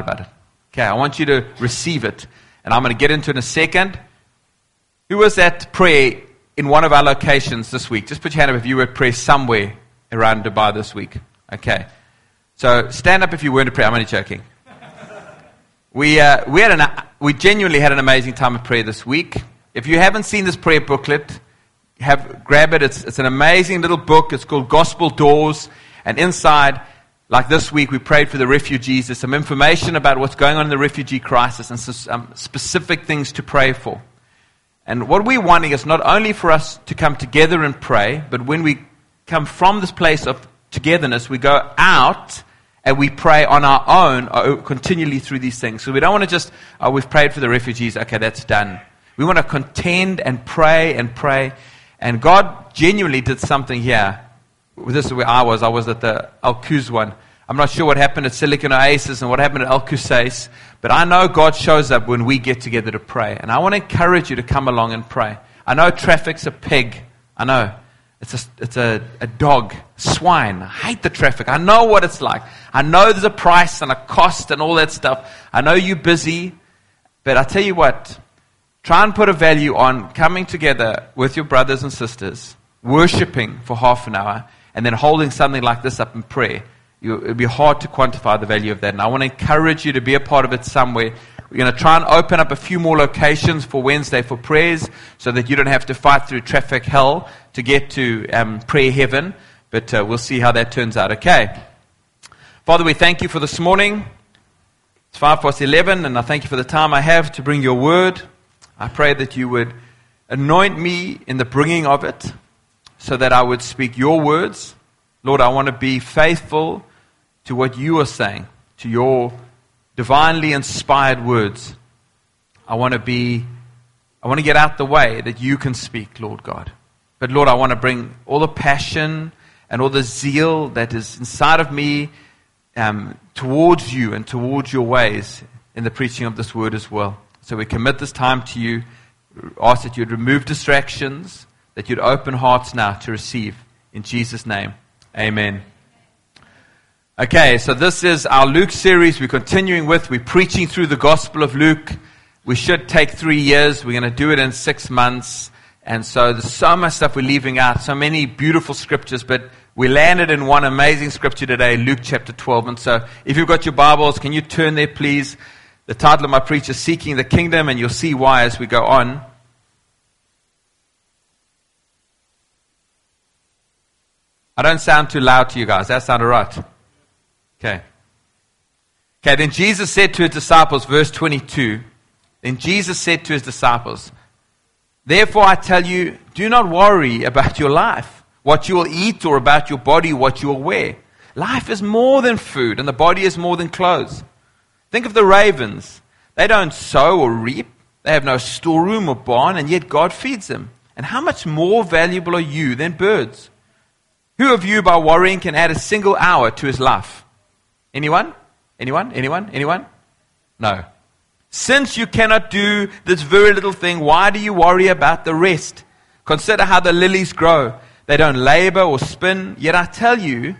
about it. Okay, I want you to receive it. And I'm going to get into it in a second. Who was at prayer in one of our locations this week? Just put your hand up if you were at prayer somewhere around Dubai this week. Okay. So stand up if you weren't at prayer. I'm only joking. We, uh, we, had an, we genuinely had an amazing time of prayer this week. If you haven't seen this prayer booklet, have, grab it. It's, it's an amazing little book. It's called Gospel Doors. And inside, like this week, we prayed for the refugees. There's some information about what's going on in the refugee crisis and some specific things to pray for. And what we're wanting is not only for us to come together and pray, but when we come from this place of togetherness, we go out and we pray on our own uh, continually through these things. So we don't want to just, oh, we've prayed for the refugees, okay, that's done. We want to contend and pray and pray. And God genuinely did something here. This is where I was. I was at the Al one. I'm not sure what happened at Silicon Oasis and what happened at Al Qusais, but I know God shows up when we get together to pray. And I want to encourage you to come along and pray. I know traffic's a pig. I know. It's a, it's a, a dog, swine. I hate the traffic. I know what it's like. I know there's a price and a cost and all that stuff. I know you're busy. But I tell you what, try and put a value on coming together with your brothers and sisters, worshiping for half an hour, and then holding something like this up in prayer. You, it'd be hard to quantify the value of that. And I want to encourage you to be a part of it somewhere. We're going to try and open up a few more locations for Wednesday for prayers so that you don't have to fight through traffic hell to get to um, prayer heaven. But uh, we'll see how that turns out. Okay. Father, we thank you for this morning. It's 5 past 11, and I thank you for the time I have to bring your word. I pray that you would anoint me in the bringing of it so that I would speak your words. Lord, I want to be faithful to what you are saying, to your divinely inspired words. I want to be, I want to get out the way that you can speak, Lord God. But Lord, I want to bring all the passion and all the zeal that is inside of me um, towards you and towards your ways in the preaching of this word as well. So we commit this time to you. Ask that you'd remove distractions, that you'd open hearts now to receive. In Jesus' name, amen. Okay, so this is our Luke series we're continuing with. We're preaching through the Gospel of Luke. We should take three years. We're going to do it in six months. And so there's so much stuff we're leaving out, so many beautiful scriptures, but we landed in one amazing scripture today, Luke chapter 12. And so if you've got your Bibles, can you turn there, please? The title of my preach is Seeking the Kingdom, and you'll see why as we go on. I don't sound too loud to you guys. That sounded right. Okay. Okay, then Jesus said to his disciples, verse 22, then Jesus said to his disciples, Therefore I tell you, do not worry about your life, what you will eat, or about your body, what you will wear. Life is more than food, and the body is more than clothes. Think of the ravens. They don't sow or reap, they have no storeroom or barn, and yet God feeds them. And how much more valuable are you than birds? Who of you, by worrying, can add a single hour to his life? Anyone? Anyone? Anyone? Anyone? No. Since you cannot do this very little thing, why do you worry about the rest? Consider how the lilies grow. They don't labor or spin. Yet I tell you,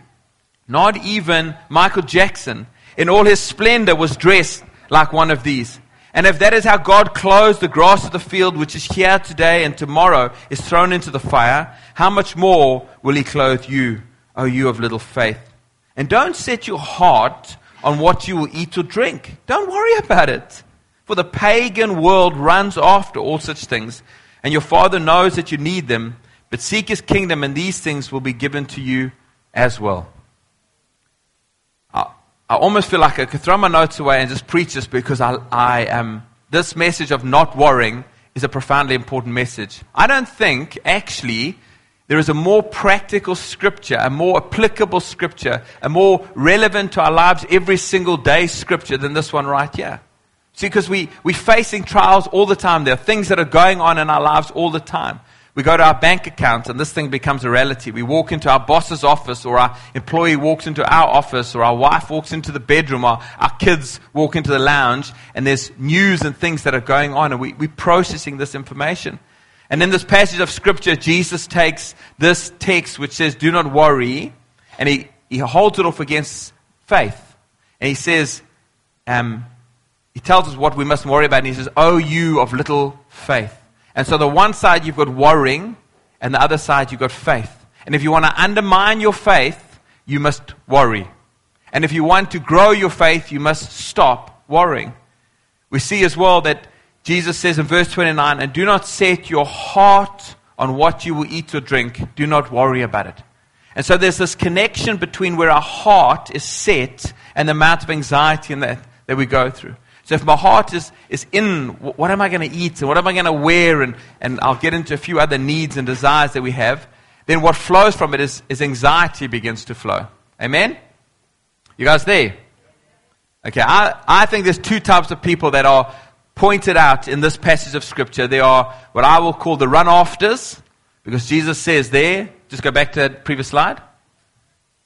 not even Michael Jackson, in all his splendor, was dressed like one of these. And if that is how God clothes the grass of the field, which is here today and tomorrow is thrown into the fire, how much more will He clothe you, O you of little faith? And don't set your heart on what you will eat or drink. Don't worry about it. For the pagan world runs after all such things, and your Father knows that you need them. But seek His kingdom, and these things will be given to you as well. I, I almost feel like I could throw my notes away and just preach this because I, I am. This message of not worrying is a profoundly important message. I don't think, actually, there is a more practical scripture, a more applicable scripture, a more relevant to our lives every single day scripture than this one right here. See, because we, we're facing trials all the time. There are things that are going on in our lives all the time. We go to our bank account and this thing becomes a reality. We walk into our boss's office or our employee walks into our office or our wife walks into the bedroom or our kids walk into the lounge and there's news and things that are going on and we, we're processing this information. And in this passage of Scripture, Jesus takes this text which says, Do not worry, and he, he holds it off against faith. And he says, um, he tells us what we must worry about, and he says, Oh, you of little faith. And so the one side you've got worrying, and the other side you've got faith. And if you want to undermine your faith, you must worry. And if you want to grow your faith, you must stop worrying. We see as well that Jesus says in verse 29, and do not set your heart on what you will eat or drink. Do not worry about it. And so there's this connection between where our heart is set and the amount of anxiety that, that we go through. So if my heart is, is in what am I going to eat and what am I going to wear, and, and I'll get into a few other needs and desires that we have, then what flows from it is, is anxiety begins to flow. Amen? You guys there? Okay, I, I think there's two types of people that are pointed out in this passage of Scripture. There are what I will call the run afters, because Jesus says there, just go back to that previous slide.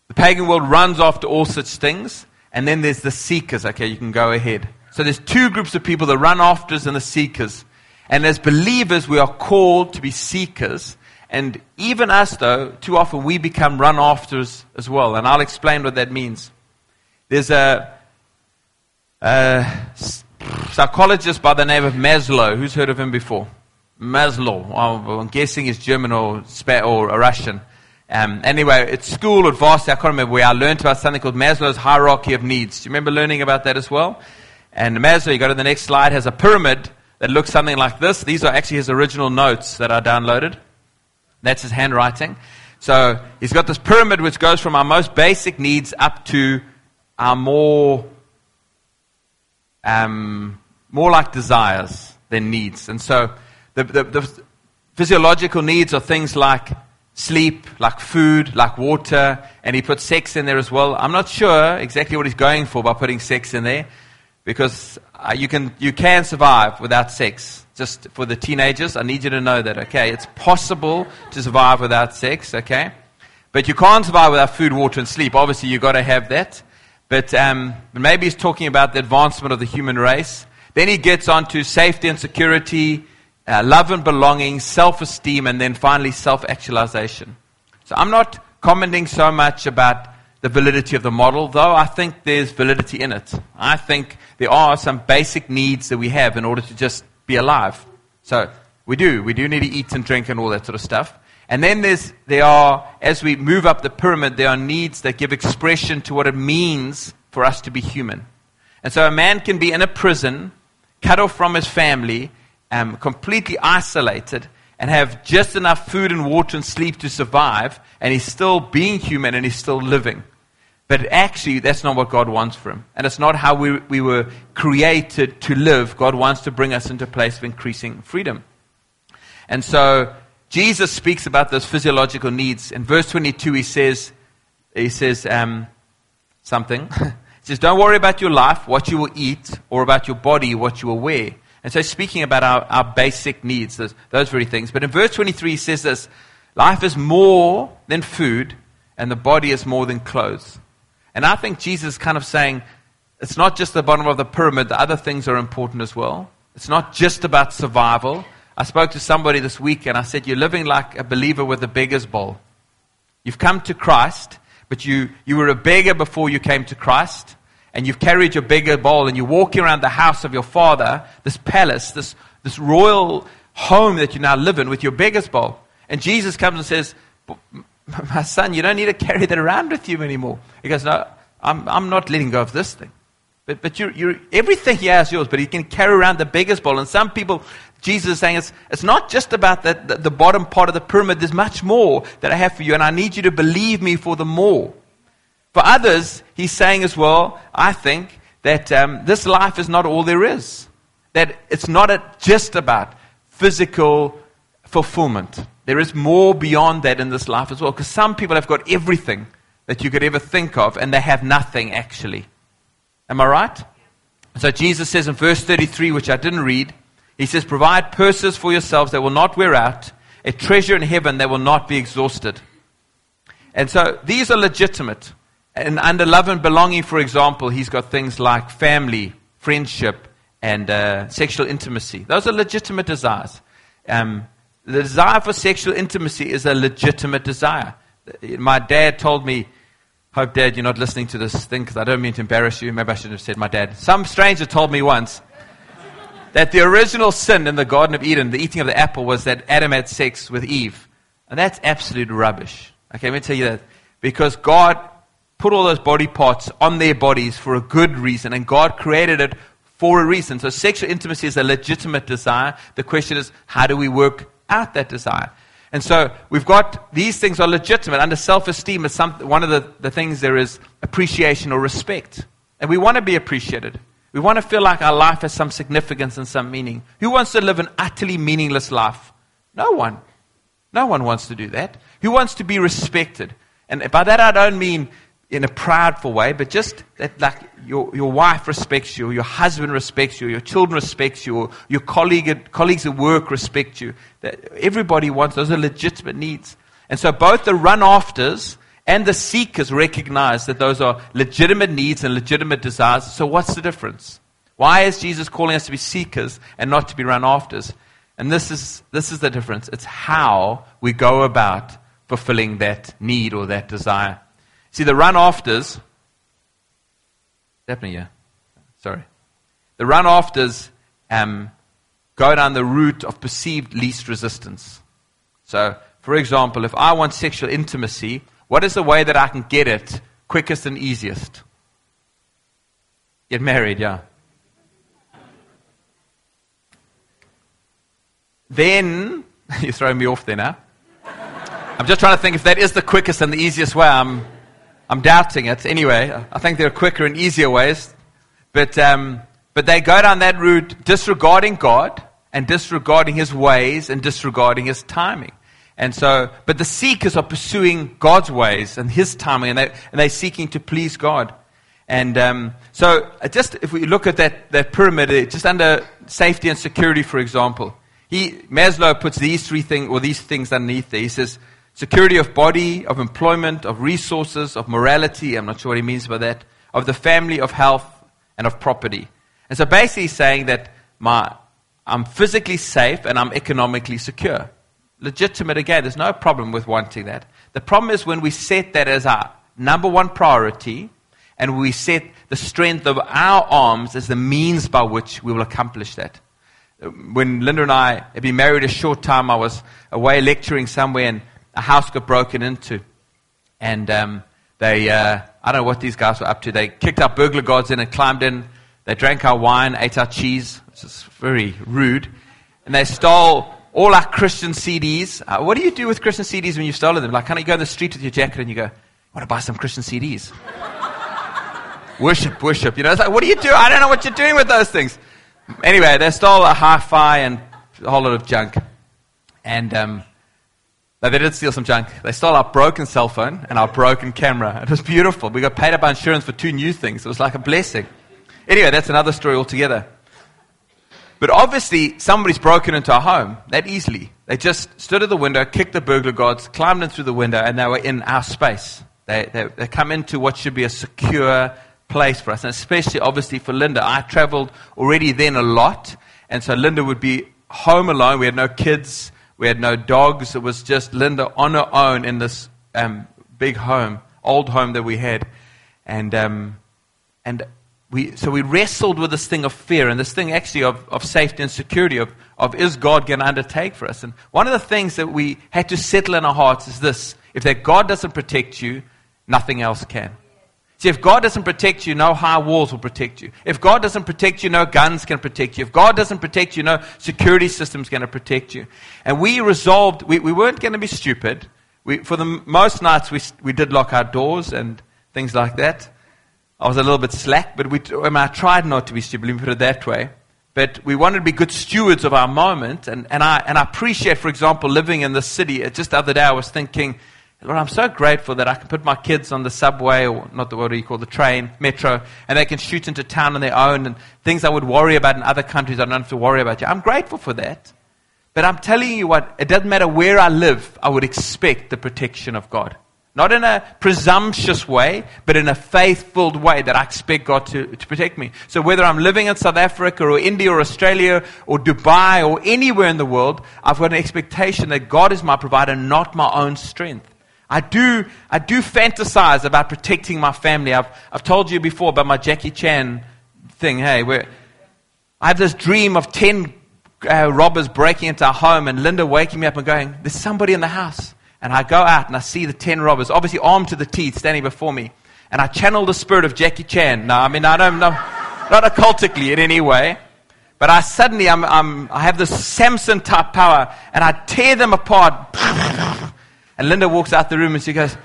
The pagan world runs after all such things, and then there's the seekers. Okay, you can go ahead. So there's two groups of people the run afters and the seekers. And as believers, we are called to be seekers. And even us, though, too often we become run afters as well. And I'll explain what that means. There's a, a psychologist by the name of Maslow. Who's heard of him before? Maslow. I'm guessing he's German or, or Russian. Um, anyway, at school at varsity, I can't remember where I learned about something called Maslow's hierarchy of needs. Do you remember learning about that as well? And Maslow, you go to the next slide, has a pyramid that looks something like this. These are actually his original notes that I downloaded. That's his handwriting. So he's got this pyramid which goes from our most basic needs up to our more, um, more like desires than needs. And so the, the, the physiological needs are things like sleep, like food, like water, and he put sex in there as well. I'm not sure exactly what he's going for by putting sex in there because uh, you, can, you can survive without sex. Just for the teenagers, I need you to know that, okay? It's possible to survive without sex, okay? But you can't survive without food, water, and sleep. Obviously, you've got to have that. But um, maybe he's talking about the advancement of the human race. Then he gets on to safety and security, uh, love and belonging, self esteem, and then finally self actualization. So I'm not commenting so much about the validity of the model, though I think there's validity in it. I think there are some basic needs that we have in order to just be alive. So we do. We do need to eat and drink and all that sort of stuff. And then there's, there are, as we move up the pyramid, there are needs that give expression to what it means for us to be human. And so a man can be in a prison, cut off from his family, um, completely isolated, and have just enough food and water and sleep to survive, and he's still being human and he's still living. But actually, that's not what God wants for him. And it's not how we, we were created to live. God wants to bring us into a place of increasing freedom. And so, Jesus speaks about those physiological needs. In verse 22, he says, he says um, something. he says, Don't worry about your life, what you will eat, or about your body, what you will wear. And so, speaking about our, our basic needs, those, those very things. But in verse 23, he says this Life is more than food, and the body is more than clothes. And I think Jesus is kind of saying it's not just the bottom of the pyramid, the other things are important as well. It's not just about survival. I spoke to somebody this week and I said, You're living like a believer with a beggar's bowl. You've come to Christ, but you, you were a beggar before you came to Christ, and you've carried your beggar bowl and you're walking around the house of your father, this palace, this, this royal home that you now live in with your beggar's bowl. And Jesus comes and says, my son, you don't need to carry that around with you anymore. He goes, no, I'm, I'm not letting go of this thing. But, but you're, you're, everything he has yours, but he can carry around the beggar's bowl. And some people, Jesus is saying, it's, it's not just about the, the, the bottom part of the pyramid. There's much more that I have for you, and I need you to believe me for the more. For others, he's saying as well, I think, that um, this life is not all there is. That it's not a, just about physical fulfillment. There is more beyond that in this life as well. Because some people have got everything that you could ever think of, and they have nothing actually. Am I right? So Jesus says in verse 33, which I didn't read, he says, Provide purses for yourselves that will not wear out, a treasure in heaven that will not be exhausted. And so these are legitimate. And under love and belonging, for example, he's got things like family, friendship, and uh, sexual intimacy. Those are legitimate desires. Um, the desire for sexual intimacy is a legitimate desire. My dad told me, Hope, Dad, you're not listening to this thing because I don't mean to embarrass you. Maybe I shouldn't have said my dad. Some stranger told me once that the original sin in the Garden of Eden, the eating of the apple, was that Adam had sex with Eve. And that's absolute rubbish. Okay, let me tell you that. Because God put all those body parts on their bodies for a good reason, and God created it for a reason. So sexual intimacy is a legitimate desire. The question is, how do we work out that desire? And so we've got these things are legitimate. Under self esteem is some, one of the, the things there is appreciation or respect. And we want to be appreciated. We want to feel like our life has some significance and some meaning. Who wants to live an utterly meaningless life? No one. No one wants to do that. Who wants to be respected? And by that I don't mean in a proudful way, but just that like your, your wife respects you, your husband respects you, your children respects you, your colleague, colleagues at work respect you. That everybody wants, those are legitimate needs. And so both the run afters and the seekers recognize that those are legitimate needs and legitimate desires. So what's the difference? Why is Jesus calling us to be seekers and not to be run afters? And this is, this is the difference. It's how we go about fulfilling that need or that desire. See, the run afters, definitely, yeah. Sorry. The run afters um, go down the route of perceived least resistance. So, for example, if I want sexual intimacy, what is the way that I can get it quickest and easiest? Get married, yeah. Then, you're throwing me off there now. I'm just trying to think if that is the quickest and the easiest way. I'm I'm doubting it. Anyway, I think there are quicker and easier ways. But, um, but they go down that route disregarding God and disregarding his ways and disregarding his timing. And so, but the seekers are pursuing God's ways and his timing, and, they, and they're seeking to please God. And um, so, uh, just if we look at that, that pyramid, uh, just under safety and security, for example, he, Maslow puts these three things, or these things underneath there. He says, security of body, of employment, of resources, of morality. I'm not sure what he means by that. Of the family, of health, and of property. And so basically he's saying that my, I'm physically safe and I'm economically secure. Legitimate again. There's no problem with wanting that. The problem is when we set that as our number one priority and we set the strength of our arms as the means by which we will accomplish that. When Linda and I had been married a short time, I was away lecturing somewhere and a house got broken into. And um, they, uh, I don't know what these guys were up to. They kicked our burglar guards in and climbed in. They drank our wine, ate our cheese, which is very rude. And they stole all our Christian CDs. Uh, what do you do with Christian CDs when you've stolen them? Like, of you go in the street with your jacket and you go, I want to buy some Christian CDs. worship, worship. You know, it's like, what do you do? I don't know what you're doing with those things. Anyway, they stole a hi-fi and a whole lot of junk. And um, they did steal some junk. They stole our broken cell phone and our broken camera. It was beautiful. We got paid up by insurance for two new things. It was like a blessing. Anyway, that's another story altogether. But obviously, somebody's broken into our home that easily. They just stood at the window, kicked the burglar guards, climbed in through the window, and they were in our space. They, they, they come into what should be a secure place for us. And especially, obviously, for Linda. I traveled already then a lot. And so Linda would be home alone. We had no kids. We had no dogs. It was just Linda on her own in this um, big home, old home that we had. And, um, and we, so we wrestled with this thing of fear and this thing actually of, of safety and security of, of is God going to undertake for us? And one of the things that we had to settle in our hearts is this if that God doesn't protect you, nothing else can. See, if God doesn't protect you, no high walls will protect you. If God doesn't protect you, no guns can protect you. If God doesn't protect you, no security system's going to protect you. And we resolved, we, we weren't going to be stupid. We, for the most nights, we, we did lock our doors and things like that. I was a little bit slack, but we, I, tried not to be stupid, let me put it that way. But we wanted to be good stewards of our moment. And, and, I, and I appreciate, for example, living in the city. Uh, just the other day, I was thinking, Lord, I'm so grateful that I can put my kids on the subway, or not the what do you call the train, metro, and they can shoot into town on their own, and things I would worry about in other countries I don't have to worry about. I'm grateful for that. But I'm telling you what, it doesn't matter where I live, I would expect the protection of God. Not in a presumptuous way, but in a faith filled way that I expect God to, to protect me. So whether I'm living in South Africa or India or Australia or Dubai or anywhere in the world, I've got an expectation that God is my provider, not my own strength. I do, I do fantasize about protecting my family. I've, I've told you before about my Jackie Chan thing. Hey, where I have this dream of 10 uh, robbers breaking into our home and Linda waking me up and going, There's somebody in the house. And I go out and I see the 10 robbers, obviously armed to the teeth, standing before me. And I channel the spirit of Jackie Chan. No, I mean, I don't know, not occultically in any way. But I suddenly, I'm, I'm, I have this Samson type power and I tear them apart. And Linda walks out the room and she goes,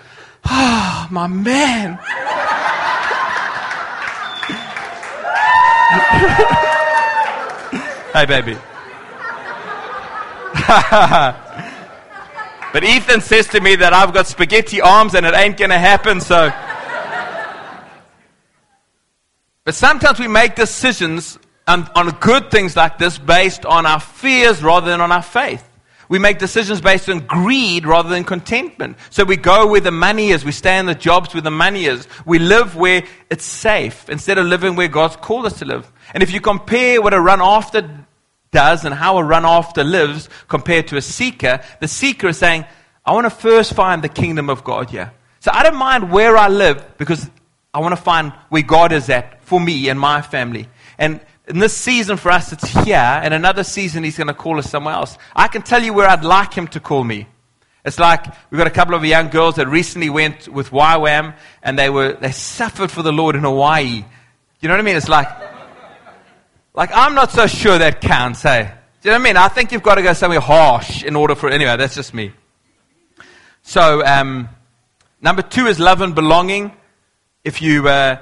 Oh, my man. hey, baby. but Ethan says to me that I've got spaghetti arms and it ain't going to happen, so. But sometimes we make decisions on, on good things like this based on our fears rather than on our faith. We make decisions based on greed rather than contentment. So we go where the money is. We stay in the jobs where the money is. We live where it's safe instead of living where God's called us to live. And if you compare what a run after does and how a run after lives compared to a seeker, the seeker is saying, I want to first find the kingdom of God here. So I don't mind where I live because I want to find where God is at for me and my family. And in this season for us, it's here, and another season, He's going to call us somewhere else. I can tell you where I'd like Him to call me. It's like we've got a couple of young girls that recently went with YWAM, and they were they suffered for the Lord in Hawaii. You know what I mean? It's like, like I'm not so sure that counts. Hey, do you know what I mean? I think you've got to go somewhere harsh in order for anyway. That's just me. So um, number two is love and belonging. If you, uh,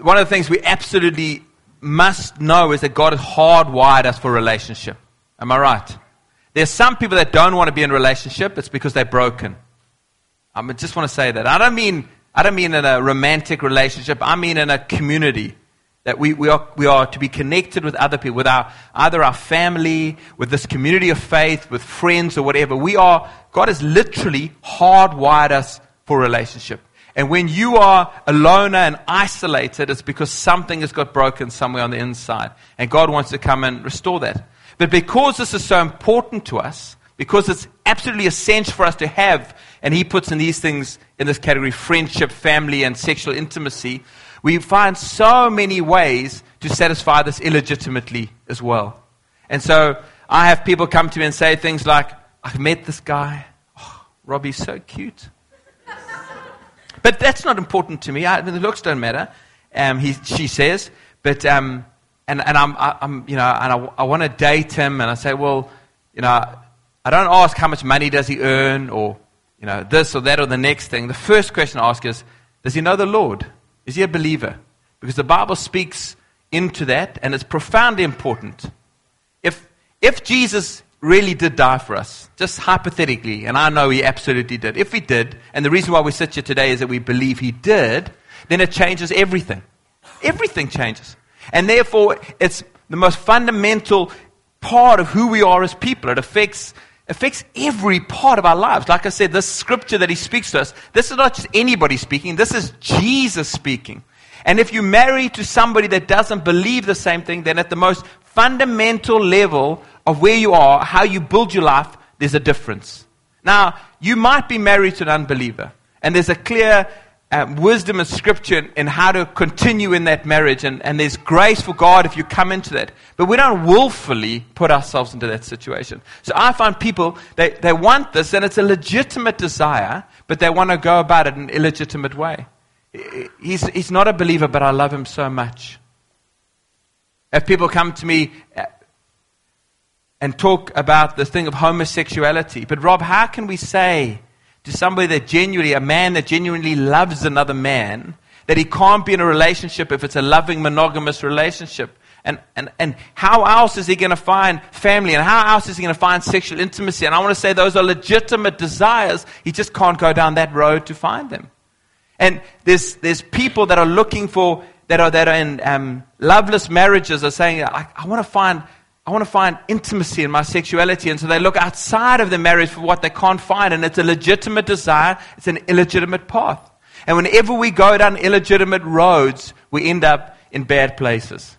one of the things we absolutely must know is that God has hardwired us for relationship. Am I right? There's some people that don't want to be in relationship. It's because they're broken. I just want to say that. I don't mean, I don't mean in a romantic relationship. I mean in a community. That we, we, are, we are to be connected with other people, with our, either our family, with this community of faith, with friends or whatever. We are, God has literally hardwired us for relationship. And when you are alone and isolated, it's because something has got broken somewhere on the inside. And God wants to come and restore that. But because this is so important to us, because it's absolutely essential for us to have, and He puts in these things in this category friendship, family, and sexual intimacy, we find so many ways to satisfy this illegitimately as well. And so I have people come to me and say things like, I've met this guy. Oh, Robbie's so cute. But that's not important to me. I, mean the looks don't matter, um, he, she says. But, um, and, and I'm, I, am you know, and I, I want to date him, and I say, well, you know, I don't ask how much money does he earn, or, you know, this or that or the next thing. The first question I ask is, does he know the Lord? Is he a believer? Because the Bible speaks into that, and it's profoundly important. If, if Jesus really did die for us, just hypothetically, and I know he absolutely did. If he did, and the reason why we sit here today is that we believe he did, then it changes everything. Everything changes. And therefore, it's the most fundamental part of who we are as people. It affects, affects every part of our lives. Like I said, this scripture that he speaks to us, this is not just anybody speaking, this is Jesus speaking. And if you marry to somebody that doesn't believe the same thing, then at the most fundamental level, of where you are, how you build your life, there's a difference. Now, you might be married to an unbeliever, and there's a clear um, wisdom and scripture in, how to continue in that marriage, and, and there's grace for God if you come into that. But we don't willfully put ourselves into that situation. So I find people, they, they want this, and it's a legitimate desire, but they want to go about it in an illegitimate way. He's, he's not a believer, but I love him so much. If people come to me and talk about the thing of homosexuality. But, Rob, how can we say to somebody that genuinely, a man that genuinely loves another man, that he can't be in a relationship if it's a loving, monogamous relationship? And, and, and how else is he going to find family? And how else is he going to find sexual intimacy? And I want to say those are legitimate desires. He just can't go down that road to find them. And there's, there's people that are looking for, that are, that are in um, loveless marriages, are saying, I, I want to find I want to find intimacy in my sexuality. And so they look outside of the marriage for what they can't find. And it's a legitimate desire, it's an illegitimate path. And whenever we go down illegitimate roads, we end up in bad places.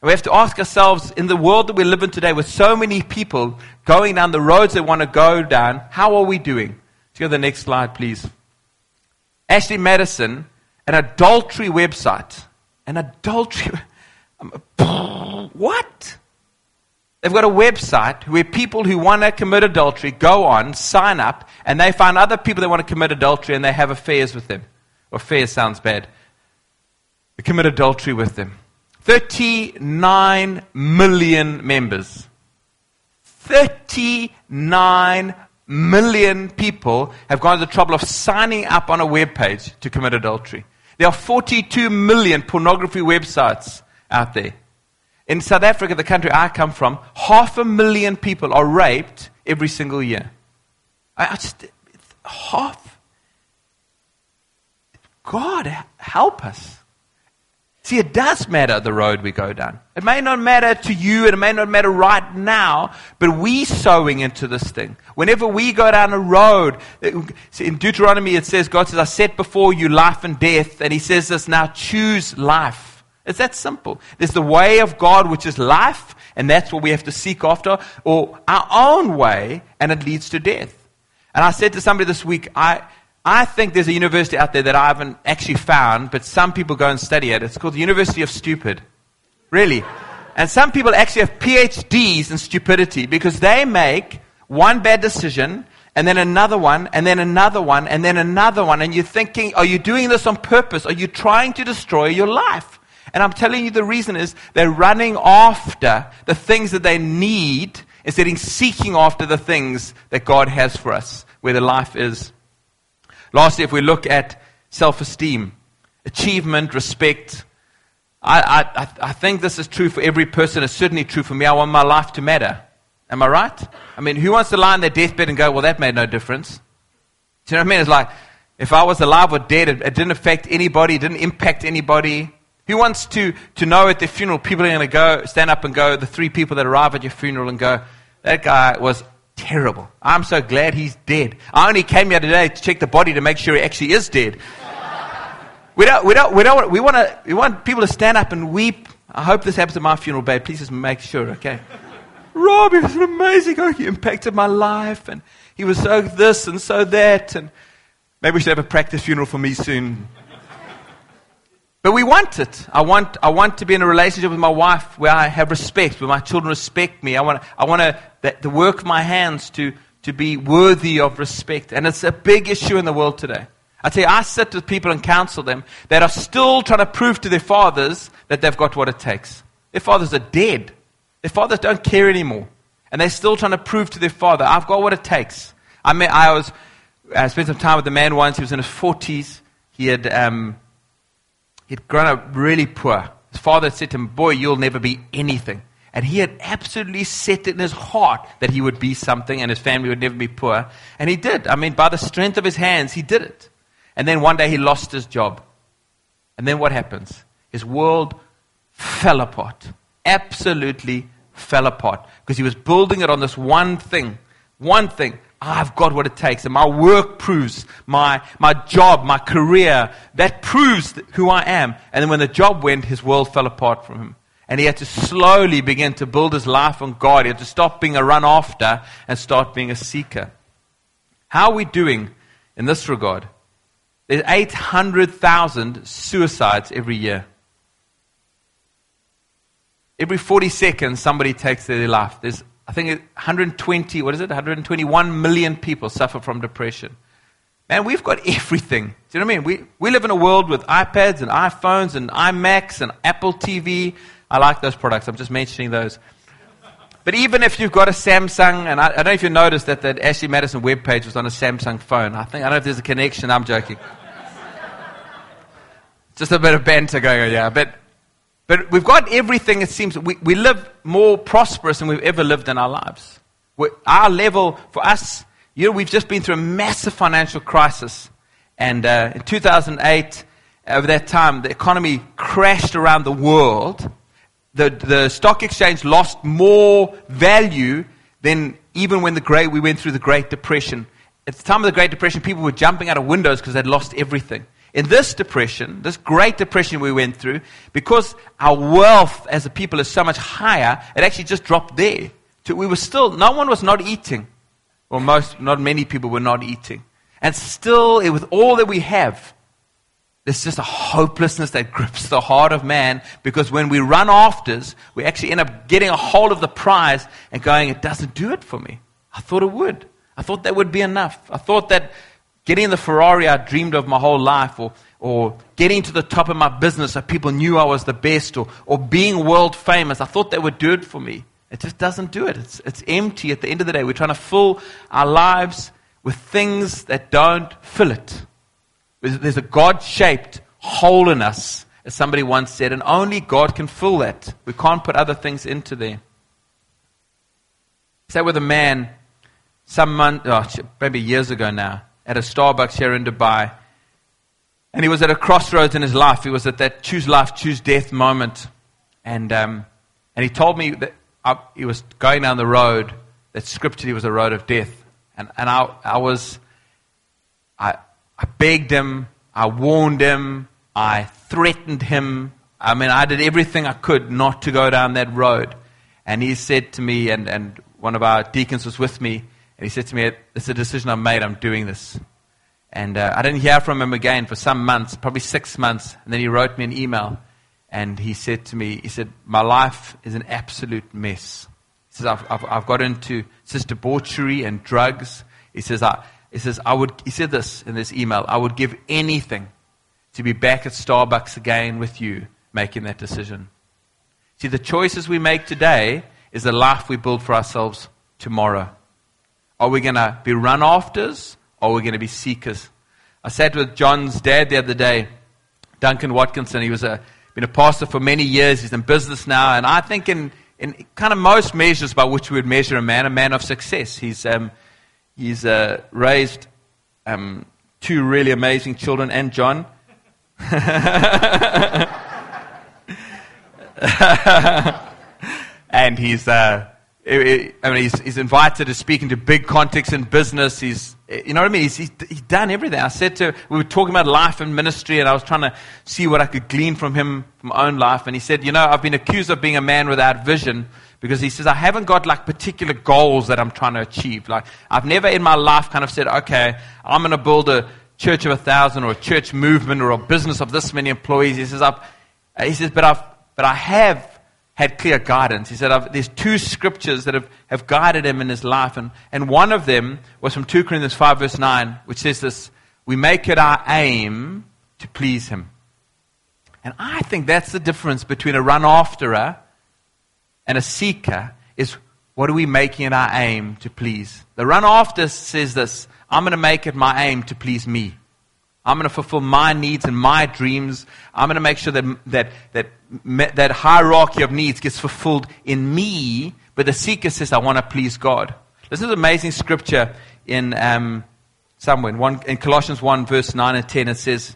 we have to ask ourselves in the world that we live in today, with so many people going down the roads they want to go down, how are we doing? Let's go to the next slide, please. Ashley Madison, an adultery website. An adultery. What? They've got a website where people who want to commit adultery go on, sign up, and they find other people that want to commit adultery and they have affairs with them. Affairs sounds bad. They commit adultery with them. 39 million members. 39 million people have gone to the trouble of signing up on a web page to commit adultery. There are 42 million pornography websites out there. In South Africa, the country I come from, half a million people are raped every single year. I, just, half. God, help us. See, it does matter the road we go down. It may not matter to you, and it may not matter right now, but we sowing into this thing. Whenever we go down a road, eh, in Deuteronomy it says, God says, I set before you life and death, and He says this, now choose life. It's that simple. There's the way of God, which is life, and that's what we have to seek after, or our own way, and it leads to death. And I said to somebody this week, I, I think there's a university out there that I haven't actually found, but some people go and study it. It's called the University of Stupid. Really. And some people actually have PhDs in stupidity because they make one bad decision and then another one and then another one and then another one. And you're thinking, are you doing this on purpose? Are you trying to destroy your life? And I'm telling you the reason is they're running after the things that they need instead of seeking after the things that God has for us, where the life is. Lastly, if we look at self esteem, achievement, respect, I, I, I think this is true for every person. It's certainly true for me. I want my life to matter. Am I right? I mean, who wants to lie on their deathbed and go, well, that made no difference? Do you know what I mean? It's like, if I was alive or dead, it, it didn't affect anybody, it didn't impact anybody. Who wants to, to know at their funeral, people are going to go, stand up and go, the three people that arrive at your funeral and go, that guy was terrible. I'm so glad he's dead. I only came here today to check the body to make sure he actually is dead. we don't, we don't, we don't, we want to, we want people to stand up and weep. I hope this happens at my funeral, babe. Please just make sure, okay? Rob, he was an amazing, oh, he impacted my life and he was so this and so that and maybe we should have a practice funeral for me soon. But we want it. I want, I want to be in a relationship with my wife where I have respect, where my children respect me. I want, I want to, the, the work of my hands to, to be worthy of respect. And it's a big issue in the world today. I tell you, I sit with people and counsel them that are still trying to prove to their fathers that they've got what it takes. Their fathers are dead. Their fathers don't care anymore. And they're still trying to prove to their father, I've got what it takes. I mean, I was, I spent some time with a man once. He was in his 40s. He had, um, He'd grown up really poor. His father said to him, Boy, you'll never be anything. And he had absolutely set in his heart that he would be something and his family would never be poor. And he did. I mean, by the strength of his hands, he did it. And then one day he lost his job. And then what happens? His world fell apart. Absolutely fell apart. Because he was building it on this one thing. One thing. I've got what it takes. And my work proves, my, my job, my career, that proves who I am. And then when the job went, his world fell apart from him. And he had to slowly begin to build his life on God. He had to stop being a run after and start being a seeker. How are we doing in this regard? There's 800,000 suicides every year. Every 40 seconds, somebody takes their life. There's I think 120, what is it? 121 million people suffer from depression. Man, we've got everything. Do you know what I mean? We, we live in a world with iPads and iPhones and iMacs and Apple TV. I like those products. I'm just mentioning those. But even if you've got a Samsung, and I, I don't know if you noticed that that Ashley Madison webpage was on a Samsung phone. I think I don't know if there's a connection. I'm joking. just a bit of banter going on, yeah. But but we've got everything, it seems. We, we live more prosperous than we've ever lived in our lives. We're, our level, for us, you know, we've just been through a massive financial crisis. And uh, in 2008, over that time, the economy crashed around the world. The, the stock exchange lost more value than even when the great, we went through the Great Depression. At the time of the Great Depression, people were jumping out of windows because they'd lost everything. In this depression, this great depression we went through, because our wealth as a people is so much higher, it actually just dropped there. we were still, no one was not eating. Or most, not many people were not eating. And still, with all that we have, there's just a hopelessness that grips the heart of man because when we run afters, we actually end up getting a hold of the prize and going, it doesn't do it for me. I thought it would. I thought that would be enough. I thought that getting the Ferrari I dreamed of my whole life or, or getting to the top of my business so people knew I was the best or, or being world famous, I thought that would do it for me. It just doesn't do it. It's, it's empty at the end of the day. We're trying to fill our lives with things that don't fill it. There's a God shaped hole in us, as somebody once said, and only God can fill that. We can't put other things into there. Sat with a man some month, oh, maybe years ago now, at a Starbucks here in Dubai. And he was at a crossroads in his life. He was at that choose life, choose death moment. And, um, and he told me that I, he was going down the road that scripturally was a road of death. And, and I, I was, I, I begged him, I warned him, I threatened him. I mean, I did everything I could not to go down that road. And he said to me, and, and one of our deacons was with me, and he said to me, It's a decision I've made, I'm doing this. And uh, I didn't hear from him again for some months, probably six months. And then he wrote me an email, and he said to me, He said, My life is an absolute mess. He says, I've, I've, I've got into says debauchery and drugs. He says, I, he says, I would, he said this in this email, I would give anything to be back at Starbucks again with you making that decision. See, the choices we make today is the life we build for ourselves tomorrow. Are we going to be run afters or are we going to be seekers? I sat with John's dad the other day, Duncan Watkinson. He was a, been a pastor for many years. He's in business now. And I think in, in kind of most measures by which we would measure a man, a man of success. He's, um, he's uh, raised um, two really amazing children and John. and he's, uh, I mean, he's, he's invited to speak into big contexts in business. He's, you know what I mean? He's, he's, he's done everything. I said to, we were talking about life and ministry, and I was trying to see what I could glean from him, from my own life. And he said, You know, I've been accused of being a man without vision because he says, I haven't got like particular goals that I'm trying to achieve. Like, I've never in my life kind of said, Okay, I'm going to build a church of a thousand or a church movement or a business of this many employees. He says, I've, he says, but I've, but I have had clear guidance. He said, there's two scriptures that have, have guided him in his life. And, and one of them was from 2 Corinthians 5, verse 9, which says this We make it our aim to please him. And I think that's the difference between a run afterer and a seeker is what are we making it our aim to please? The run after says this I'm going to make it my aim to please me. I'm going to fulfill my needs and my dreams. I'm going to make sure that, that, that, that hierarchy of needs gets fulfilled in me. But the seeker says, I want to please God. This is amazing scripture in um, somewhere in, one, in Colossians 1, verse 9 and 10. It says,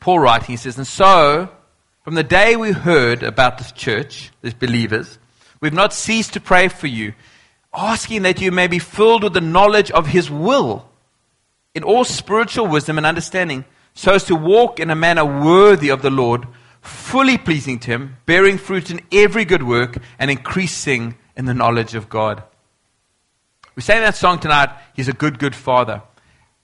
Paul writing, he says, And so, from the day we heard about this church, these believers, we've not ceased to pray for you, asking that you may be filled with the knowledge of his will in all spiritual wisdom and understanding, so as to walk in a manner worthy of the Lord, fully pleasing to Him, bearing fruit in every good work, and increasing in the knowledge of God. We sang that song tonight, He's a good, good Father.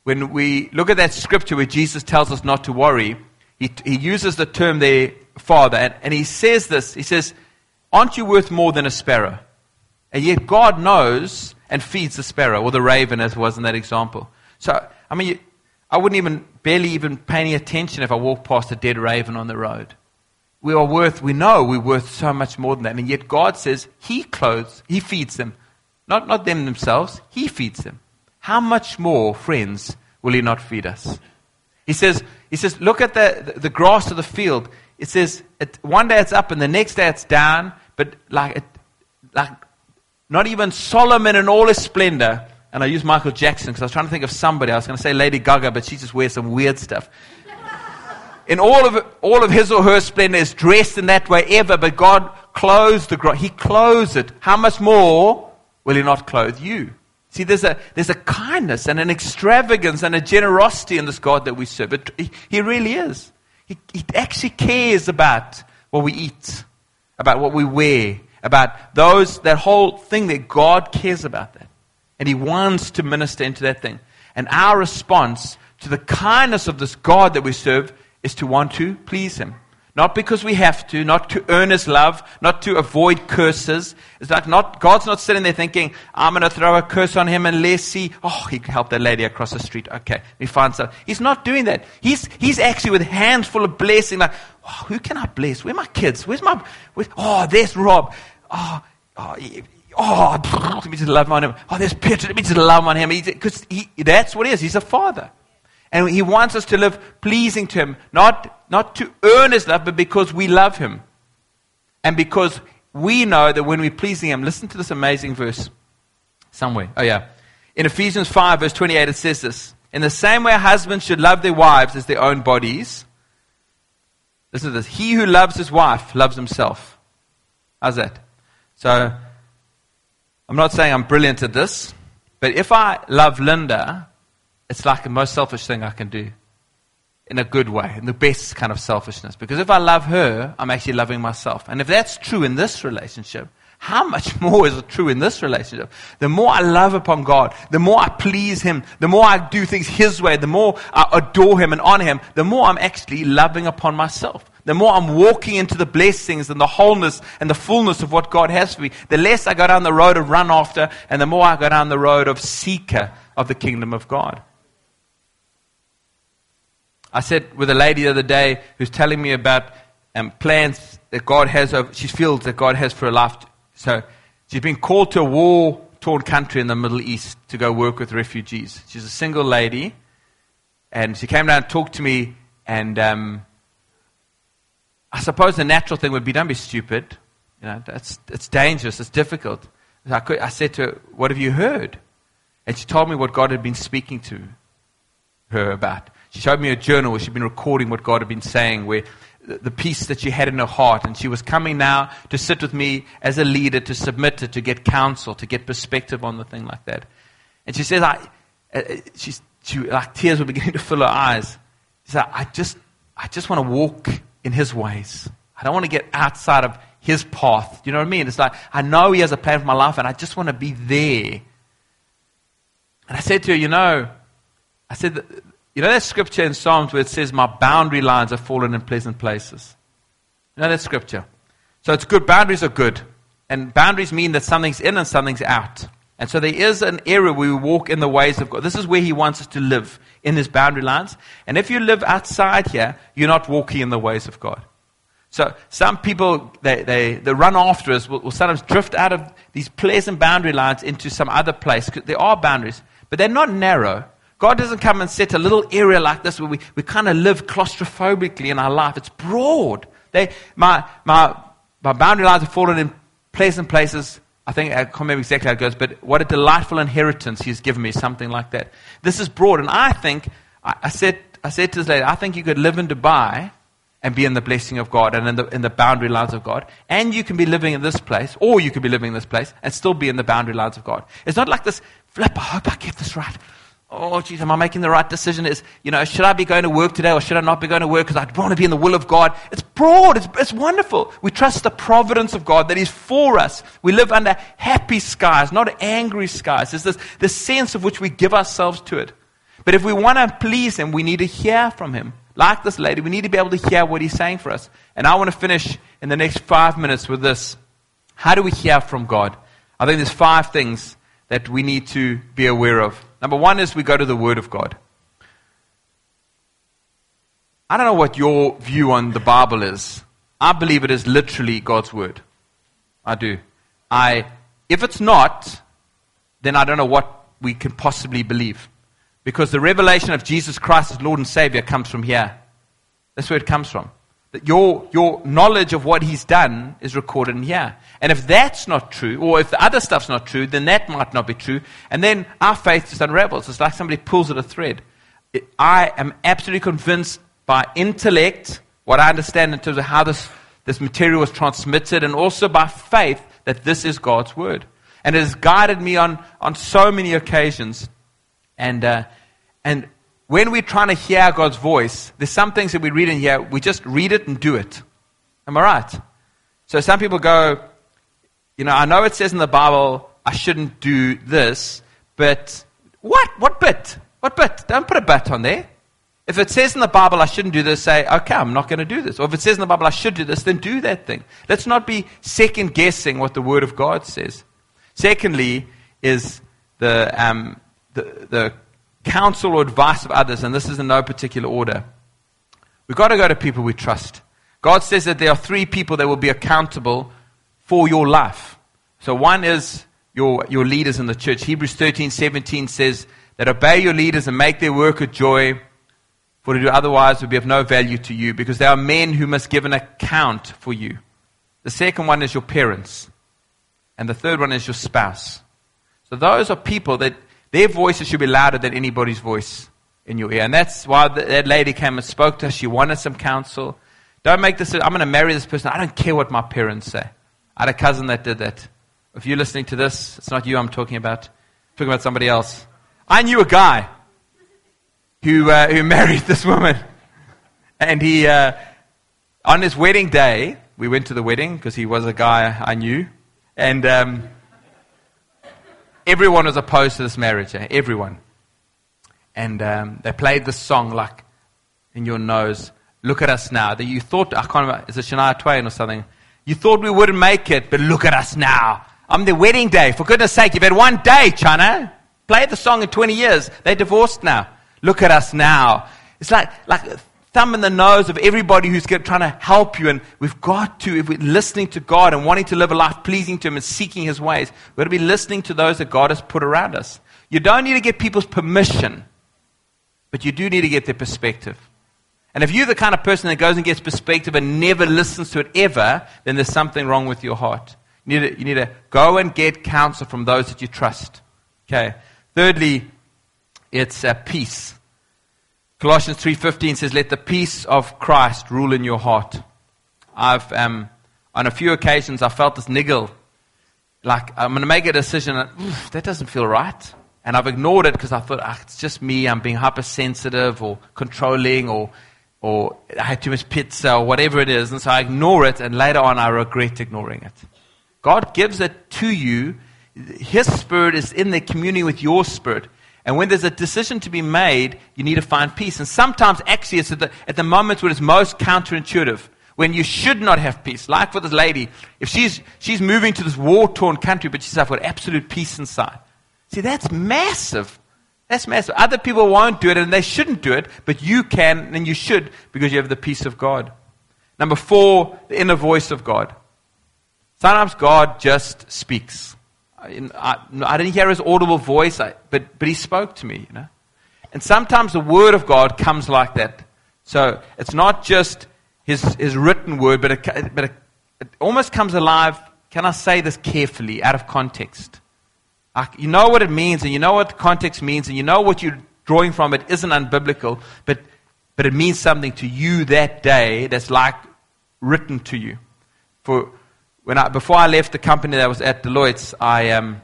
When we look at that scripture where Jesus tells us not to worry, he, he uses the term there, Father, and, and he says this He says, Aren't you worth more than a sparrow? And yet God knows and feeds the sparrow, or the raven, as it was in that example. So I mean, I wouldn't even, barely even pay any attention if I walked past a dead raven on the road. We are worth, we know we're worth so much more than that. And yet God says He clothes, He feeds them. Not, not them themselves, He feeds them. How much more, friends, will He not feed us? He says, he says look at the, the, grass of the field. It says, it, one day it's up and the next day it's down, but like, it, like not even Solomon in all his splendor and I used Michael Jackson because I was trying to think of somebody. I was going to say Lady Gaga, but she just wears some weird stuff. In all of, all of his or her splendor is dressed in that way ever, but God clothes the He clothes it. How much more will He not clothe you? See, there's a, there's a kindness and an extravagance and a generosity in this God that we serve. But he, he really is. He, he actually cares about what we eat, about what we wear, about those, that whole thing that God cares about that. And he wants to minister into that thing. And our response to the kindness of this God that we serve is to want to please Him. Not because we have to, not to earn His love, not to avoid curses. It's like not, God's not sitting there thinking, I'm going to throw a curse on him and let's see, oh, he can help that lady across the street. Okay, we find some. He's not doing that. He's, he's actually with hands full of blessing, like, oh, who can I bless? Where are my kids? Where's my, oh, there's Rob. Oh, oh, oh, let me just love on him. Oh, there's Peter. Let me just love on him. Because that's what he is. He's a father. And he wants us to live pleasing to him, not, not to earn his love, but because we love him. And because we know that when we're pleasing him, listen to this amazing verse somewhere. Oh, yeah. In Ephesians 5, verse 28, it says this In the same way, husbands should love their wives as their own bodies. Listen to this. He who loves his wife loves himself. How's that? So, I'm not saying I'm brilliant at this, but if I love Linda, it's like the most selfish thing I can do in a good way, in the best kind of selfishness. Because if I love her, I'm actually loving myself. And if that's true in this relationship, how much more is it true in this relationship? The more I love upon God, the more I please Him, the more I do things His way, the more I adore Him and honor Him, the more I'm actually loving upon myself. The more I'm walking into the blessings and the wholeness and the fullness of what God has for me, the less I go down the road of run after, and the more I go down the road of seeker of the kingdom of God. I said with a lady the other day who's telling me about um, plans that God has, of, she feels that God has for her life. So she's been called to a war torn country in the Middle East to go work with refugees. She's a single lady, and she came down and talked to me, and um, I suppose the natural thing would be don't be stupid. You know, that's, it's dangerous, it's difficult. I, could, I said to her, What have you heard? And she told me what God had been speaking to her about. She showed me a journal where she'd been recording what God had been saying, where the peace that she had in her heart. And she was coming now to sit with me as a leader, to submit to, to get counsel, to get perspective on the thing like that. And she says, I, uh, uh she, like tears were beginning to fill her eyes. She said, I just, I just want to walk in his ways. I don't want to get outside of his path. Do you know what I mean? It's like, I know he has a plan for my life and I just want to be there. And I said to her, you know, I said, you know that scripture in Psalms where it says, My boundary lines have fallen in pleasant places? You know that scripture? So it's good. Boundaries are good. And boundaries mean that something's in and something's out. And so there is an area where we walk in the ways of God. This is where He wants us to live, in His boundary lines. And if you live outside here, you're not walking in the ways of God. So some people, they, they, they run after us, will, will sometimes drift out of these pleasant boundary lines into some other place. There are boundaries, but they're not narrow. God doesn't come and set a little area like this where we, we kind of live claustrophobically in our life. It's broad. They, my, my, my boundary lines have fallen in pleasant places. I think, I can't remember exactly how it goes, but what a delightful inheritance He's given me, something like that. This is broad. And I think, I, I said, I said to this lady, I think you could live in Dubai and be in the blessing of God and in the, in the boundary lines of God. And you can be living in this place, or you can be living in this place and still be in the boundary lines of God. It's not like this flip, I hope I get this right oh, geez, am I making the right decision? Is, you know, should I be going to work today or should I not be going to work because I want to be in the will of God? It's broad. It's, it's wonderful. We trust the providence of God that is for us. We live under happy skies, not angry skies. There's this, this sense of which we give ourselves to it. But if we want to please Him, we need to hear from Him. Like this lady, we need to be able to hear what He's saying for us. And I want to finish in the next five minutes with this. How do we hear from God? I think there's five things that we need to be aware of. Number one is we go to the Word of God. I don't know what your view on the Bible is. I believe it is literally God's Word. I do. I, if it's not, then I don't know what we can possibly believe. Because the revelation of Jesus Christ as Lord and Savior comes from here. That's where it comes from. That your, your knowledge of what He's done is recorded in here. And if that's not true, or if the other stuff's not true, then that might not be true. And then our faith just unravels. It's like somebody pulls at a thread. It, I am absolutely convinced by intellect, what I understand in terms of how this, this material was transmitted, and also by faith that this is God's word. And it has guided me on, on so many occasions. And, uh, and when we're trying to hear God's voice, there's some things that we read in here, we just read it and do it. Am I right? So some people go, you know, I know it says in the Bible I shouldn't do this, but what? What bit? What but? Don't put a but on there. If it says in the Bible I shouldn't do this, say, okay, I'm not going to do this. Or if it says in the Bible I should do this, then do that thing. Let's not be second guessing what the Word of God says. Secondly, is the, um, the, the counsel or advice of others, and this is in no particular order. We've got to go to people we trust. God says that there are three people that will be accountable for your life. So one is your, your leaders in the church. Hebrews 13, 17 says that obey your leaders and make their work a joy for to do otherwise would be of no value to you, because there are men who must give an account for you. The second one is your parents, and the third one is your spouse. So those are people that their voices should be louder than anybody's voice in your ear. And that's why that lady came and spoke to us. She wanted some counsel. Don't make this, I'm going to marry this person. I don't care what my parents say. I had a cousin that did that. If you're listening to this, it's not you I'm talking about. I'm talking about somebody else. I knew a guy who, uh, who married this woman. And he, uh, on his wedding day, we went to the wedding because he was a guy I knew. And um, everyone was opposed to this marriage, eh? everyone. And um, they played the song like in your nose, look at us now. That you thought, I can't remember, is it Shania Twain or something? You thought we wouldn't make it, but look at us now. I'm the wedding day. For goodness sake, you've had one day, China. Played the song in 20 years. They're divorced now. Look at us now. It's like, like thumb in the nose of everybody who's trying to help you. And we've got to, if we're listening to God and wanting to live a life pleasing to Him and seeking His ways, we've got to be listening to those that God has put around us. You don't need to get people's permission, but you do need to get their perspective. And if you're the kind of person that goes and gets perspective and never listens to it ever, then there's something wrong with your heart. You need to, you need to go and get counsel from those that you trust. Okay. Thirdly, it's a peace. Colossians 3:15 says, "Let the peace of Christ rule in your heart." I've um, on a few occasions I felt this niggle, like I'm going to make a decision. And, that doesn't feel right, and I've ignored it because I thought ah, it's just me. I'm being hypersensitive or controlling, or or I had too much pizza or whatever it is, and so I ignore it, and later on I regret ignoring it. God gives it to you. His spirit is in the communion with your spirit. And when there's a decision to be made, you need to find peace. And sometimes, actually, it's at the, at the moments when it's most counterintuitive, when you should not have peace. Like for this lady, if she's, she's moving to this war torn country, but she's got absolute peace inside. See, that's massive. That's massive. Other people won't do it, and they shouldn't do it, but you can, and you should, because you have the peace of God. Number four, the inner voice of God. Sometimes God just speaks. I, I, didn't hear his audible voice, I, but, but he spoke to me, you know. And sometimes the word of God comes like that. So it's not just his, his written word, but, it, but it, it almost comes alive. Can I say this carefully, out of context? I, you know what it means, and you know what the context means, and you know what you're drawing from it isn't unbiblical, but, but it means something to you that day that's like written to you. For when I, before I left the company that was at Deloitte, I, um,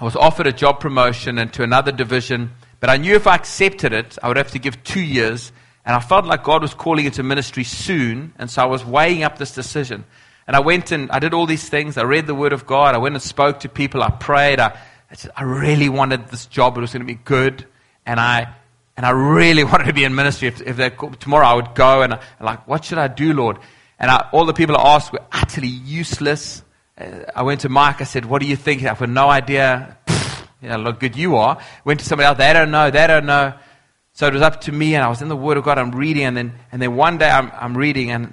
was offered a job promotion into another division, but I knew if I accepted it, I would have to give two years. And I felt like God was calling into ministry soon, and so I was weighing up this decision. And I went and I did all these things. I read the Word of God. I went and spoke to people. I prayed. I, I, said, I really wanted this job. It was going to be good. And I, and I really wanted to be in ministry. If, if tomorrow I would go and, I, like, what should I do, Lord? And I, all the people I asked were utterly useless. Uh, I went to Mike. I said, What do you think? I've no idea. Pfft, you know, look good you are. Went to somebody else. They don't know. They don't know. So it was up to me, and I was in the Word of God. I'm reading, and then, and then one day I'm, I'm reading, and,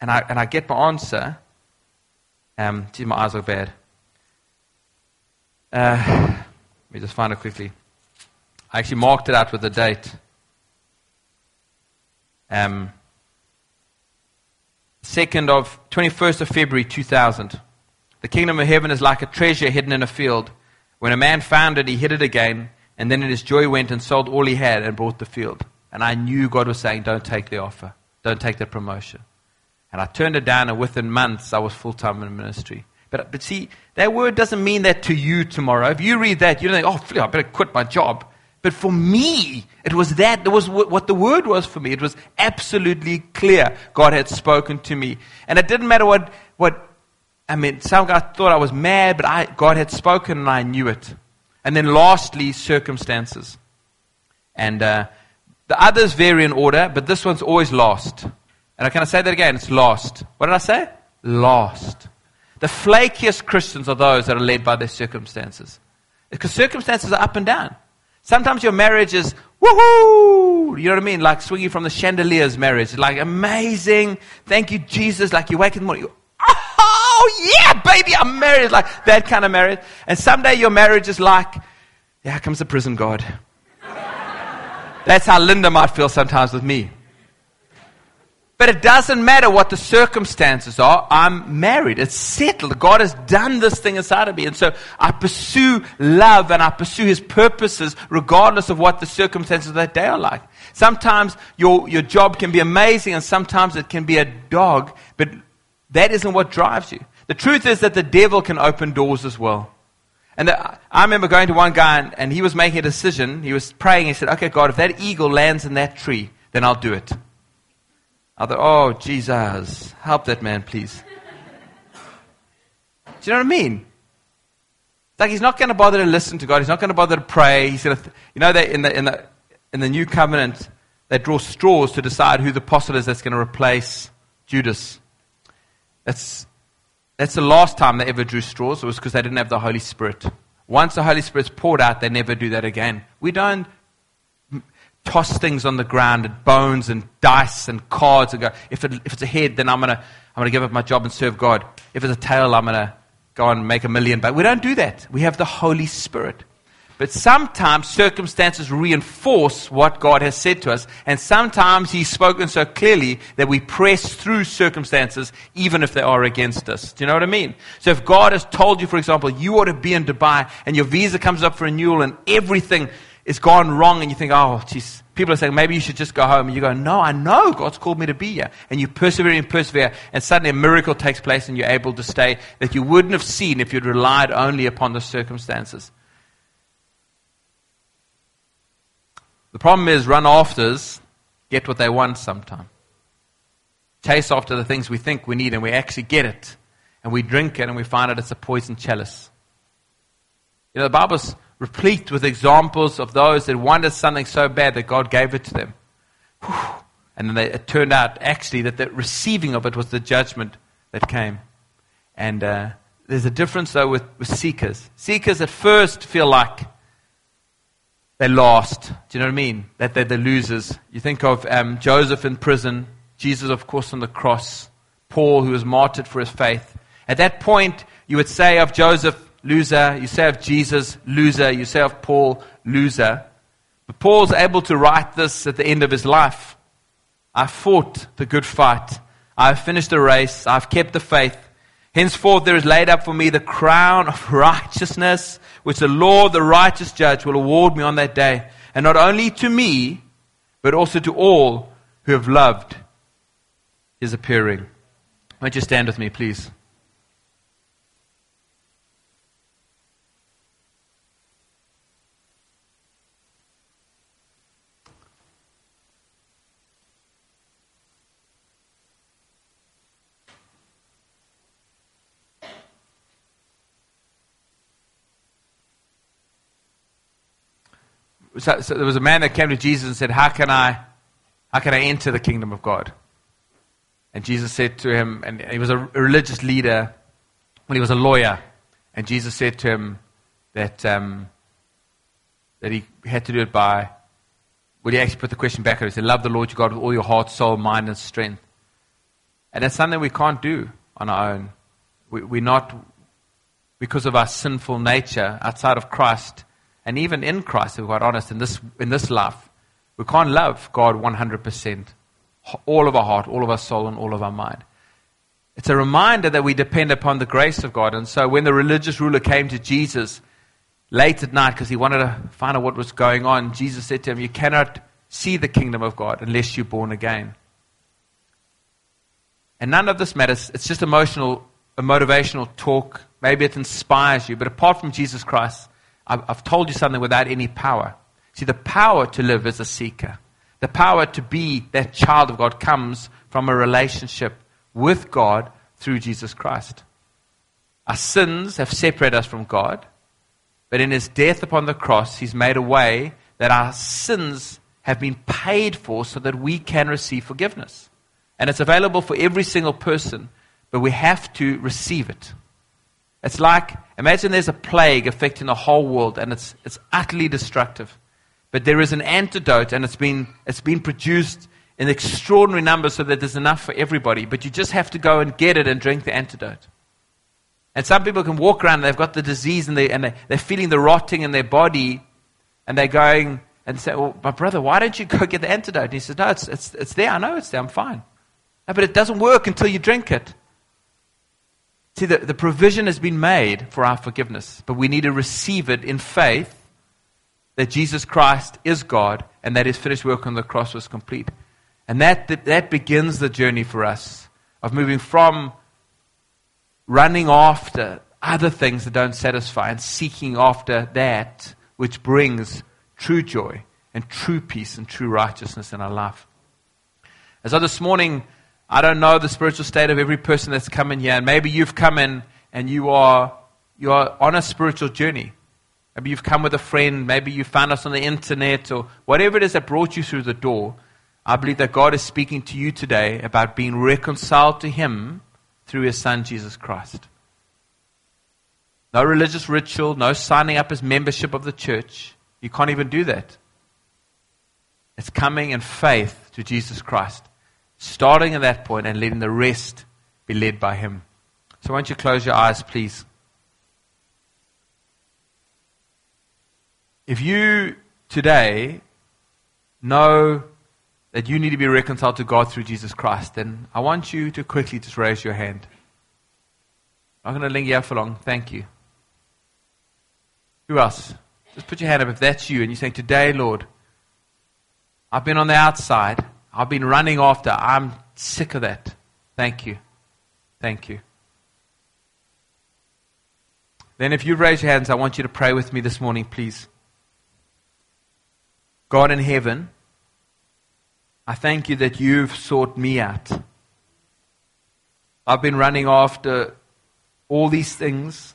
and, I, and I get my answer. Um, geez, my eyes look bad. Uh, let me just find it quickly. I actually marked it out with the date. Um, 2nd of 21st of February 2000. The kingdom of heaven is like a treasure hidden in a field. When a man found it, he hid it again, and then in his joy went and sold all he had and bought the field. And I knew God was saying, Don't take the offer, don't take the promotion. And I turned it down, and within months, I was full time in ministry. But, but see, that word doesn't mean that to you tomorrow. If you read that, you don't think, oh, I better quit my job. But for me, it was that. It was what the word was for me. It was absolutely clear. God had spoken to me. And it didn't matter what, what I mean, some guys thought I was mad, but I, God had spoken and I knew it. And then lastly, circumstances. And uh, the others vary in order, but this one's always last. And I can I say that again? It's last. What did I say? Last. The flakiest Christians are those that are led by their circumstances. Because circumstances are up and down. Sometimes your marriage is woohoo! You know what I mean? Like swinging from the chandeliers marriage. Like amazing. Thank you, Jesus. Like you wake in the morning. Oh, yeah, baby, I'm married. Like that kind of marriage. And someday your marriage is like, yeah, comes the prison guard. That's how Linda might feel sometimes with me. But it doesn't matter what the circumstances are. I'm married. It's settled. God has done this thing inside of me. And so I pursue love and I pursue His purposes regardless of what the circumstances of that day are like. Sometimes your, your job can be amazing and sometimes it can be a dog, but that isn't what drives you. The truth is that the devil can open doors as well. And the, I remember going to one guy and, and he was making a decision. He was praying. He said, Okay, God, if that eagle lands in that tree, then I'll do it. I thought, oh, Jesus, help that man, please. Do you know what I mean? Like he's not going to bother to listen to God. He's not going to bother to pray. He's going to, you know, they, in, the, in, the, in the new covenant, they draw straws to decide who the apostle is that's going to replace Judas. That's, that's the last time they ever drew straws. It was because they didn't have the Holy Spirit. Once the Holy Spirit's poured out, they never do that again. We don't toss things on the ground and bones and dice and cards and go, if, it, if it's a head, then I'm going to I'm gonna give up my job and serve God. If it's a tail, I'm going to go and make a million. But we don't do that. We have the Holy Spirit. But sometimes circumstances reinforce what God has said to us. And sometimes He's spoken so clearly that we press through circumstances even if they are against us. Do you know what I mean? So if God has told you, for example, you ought to be in Dubai and your visa comes up for renewal and everything it's gone wrong and you think, oh, geez, people are saying, maybe you should just go home. And you go, no, I know God's called me to be here. And you persevere and persevere. And suddenly a miracle takes place and you're able to stay that you wouldn't have seen if you'd relied only upon the circumstances. The problem is run afters get what they want sometimes. Chase after the things we think we need and we actually get it. And we drink it and we find out it's a poison chalice. You know, the Bible's replete with examples of those that wanted something so bad that God gave it to them. And then they, it turned out actually that the receiving of it was the judgment that came. And uh, there's a difference though with, with seekers. Seekers at first feel like they're lost. Do you know what I mean? That they're the losers. You think of um, Joseph in prison, Jesus, of course, on the cross, Paul, who was martyred for his faith. At that point, you would say of Joseph, loser. You say of Jesus, loser. You say of Paul, loser. But Paul's able to write this at the end of his life. I fought the good fight. I have finished the race. I've kept the faith. Henceforth there is laid up for me the crown of righteousness, which the Lord, the righteous judge, will award me on that day. And not only to me, but also to all who have loved his appearing. Won't you stand with me, please? So, so there was a man that came to Jesus and said, How can I how can I enter the kingdom of God? And Jesus said to him, and he was a religious leader when he was a lawyer, and Jesus said to him that um, that he had to do it by well, he actually put the question back him. He said, Love the Lord your God with all your heart, soul, mind, and strength. And that's something we can't do on our own. We, we're not, because of our sinful nature outside of Christ, and even in Christ, if we're quite honest, in this, in this life, we can't love God 100%. All of our heart, all of our soul, and all of our mind. It's a reminder that we depend upon the grace of God. And so when the religious ruler came to Jesus late at night because he wanted to find out what was going on, Jesus said to him, You cannot see the kingdom of God unless you're born again. And none of this matters. It's just emotional, a motivational talk. Maybe it inspires you. But apart from Jesus Christ, I've told you something without any power. See, the power to live as a seeker, the power to be that child of God comes from a relationship with God through Jesus Christ. Our sins have separated us from God, but in his death upon the cross, he's made a way that our sins have been paid for so that we can receive forgiveness. And it's available for every single person, but we have to receive it. It's like, imagine there's a plague affecting the whole world and it's, it's utterly destructive. But there is an antidote and it's been, it's been produced in extraordinary numbers so that there's enough for everybody. But you just have to go and get it and drink the antidote. And some people can walk around and they've got the disease and, they, and they, they're feeling the rotting in their body and they're going and say, Well, my brother, why don't you go get the antidote? And he says, No, it's, it's, it's there. I know it's there. I'm fine. No, but it doesn't work until you drink it. See, the, the provision has been made for our forgiveness, but we need to receive it in faith that Jesus Christ is God and that his finished work on the cross was complete. And that, that, that begins the journey for us of moving from running after other things that don't satisfy and seeking after that which brings true joy and true peace and true righteousness in our life. As so this morning, I don't know the spiritual state of every person that's come in here, and maybe you've come in and you are, you are on a spiritual journey. Maybe you've come with a friend, maybe you found us on the internet, or whatever it is that brought you through the door. I believe that God is speaking to you today about being reconciled to Him through His Son, Jesus Christ. No religious ritual, no signing up as membership of the church. You can't even do that. It's coming in faith to Jesus Christ, starting at that point and letting the rest be led by Him. So, why don't you close your eyes, please? If you today know that you need to be reconciled to God through Jesus Christ, then I want you to quickly just raise your hand. I'm not going to linger here for long. Thank you. Who else? Just put your hand up if that's you and you're saying, Today, Lord, I've been on the outside. I've been running after. I'm sick of that. Thank you. Thank you. Then, if you raise your hands, I want you to pray with me this morning, please. God in heaven, I thank you that you've sought me out. I've been running after all these things,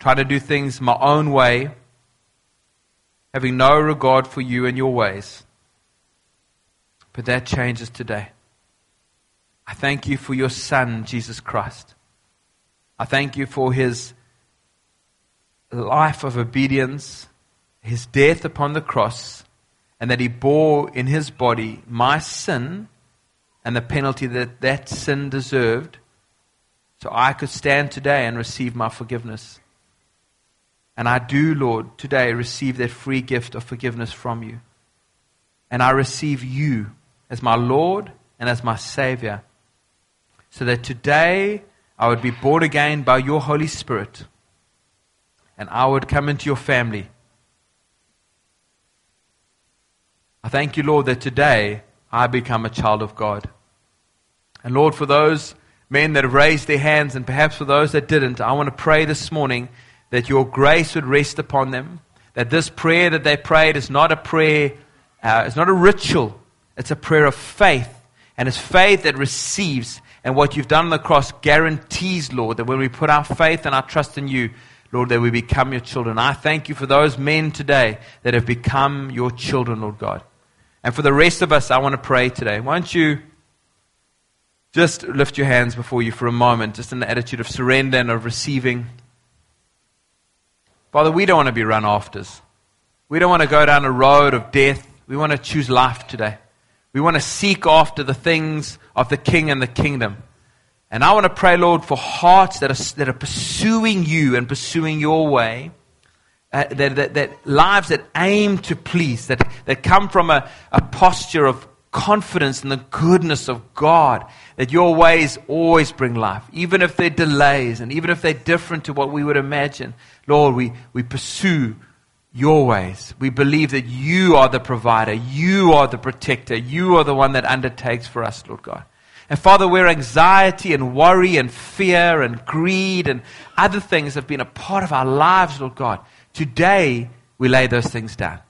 trying to do things my own way, having no regard for you and your ways. But that changes today. I thank you for your Son, Jesus Christ. I thank you for his life of obedience, his death upon the cross, and that he bore in his body my sin and the penalty that that sin deserved, so I could stand today and receive my forgiveness. And I do, Lord, today receive that free gift of forgiveness from you. And I receive you as my Lord and as my Savior, so that today I would be born again by your Holy Spirit and I would come into your family I thank you, Lord, that today I become a child of God. And Lord, for those men that have raised their hands, and perhaps for those that didn't, I want to pray this morning that your grace would rest upon them. That this prayer that they prayed is not a prayer, uh, it's not a ritual, it's a prayer of faith. And it's faith that receives. And what you've done on the cross guarantees, Lord, that when we put our faith and our trust in you, Lord, that we become your children. I thank you for those men today that have become your children, Lord God. And for the rest of us, I want to pray today. Why don't you just lift your hands before you for a moment, just in the attitude of surrender and of receiving? Father, we don't want to be run afters. We don't want to go down a road of death. We want to choose life today. We want to seek after the things of the King and the kingdom. And I want to pray, Lord, for hearts that are, that are pursuing you and pursuing your way. Uh, that, that, that, lives that aim to please, that, that come from a, a posture of confidence in the goodness of God, that your ways always bring life, even if they're delays and even if they're different to what we would imagine. Lord, we, we pursue your ways. We believe that you are the provider, you are the protector, you are the one that undertakes for us, Lord God. And Father, where anxiety and worry and fear and greed and other things have been a part of our lives, Lord God, today we lay those things down.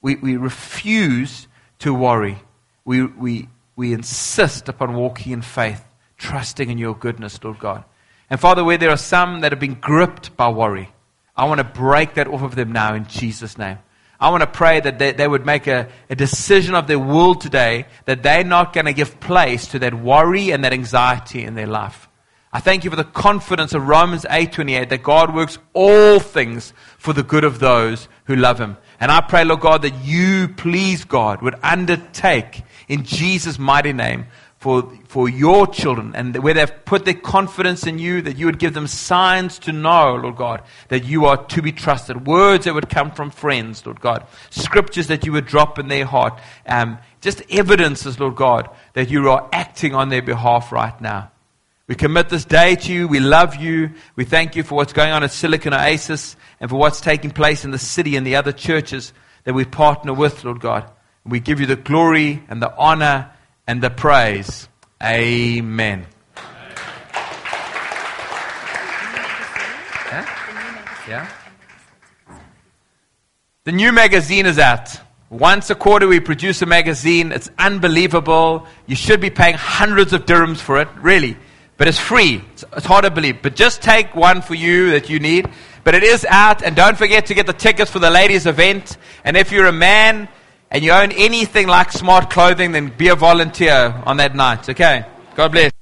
We, we refuse to worry. We, we, we insist upon walking in faith, trusting in your goodness, Lord God. And Father, where there are some that have been gripped by worry, I want to break that off of them now in Jesus' name. I want to pray that they, they would make a, a decision of their will today that they're not going to give place to that worry and that anxiety in their life. I thank you for the confidence of Romans 8:28 that God works all things for the good of those who love him. And I pray, Lord God, that you, please God, would undertake in Jesus' mighty name for, for your children and where they've put their confidence in you, that you would give them signs to know, Lord God, that you are to be trusted. Words that would come from friends, Lord God. Scriptures that you would drop in their heart. Um, just evidences, Lord God, that you are acting on their behalf right now. We commit this day to you. We love you. We thank you for what's going on at Silicon Oasis and for what's taking place in the city and the other churches that we partner with, Lord God. We give you the glory and the honor and the praise. Amen. Yeah? yeah? The new magazine is out. Once a quarter, we produce a magazine. It's unbelievable. You should be paying hundreds of dirhams for it, really. But it's free. It's, it's hard to believe. But just take one for you that you need. But it is out, and don't forget to get the tickets for the ladies' event. And if you're a man and you own anything like smart clothing, then be a volunteer on that night. Okay? God bless.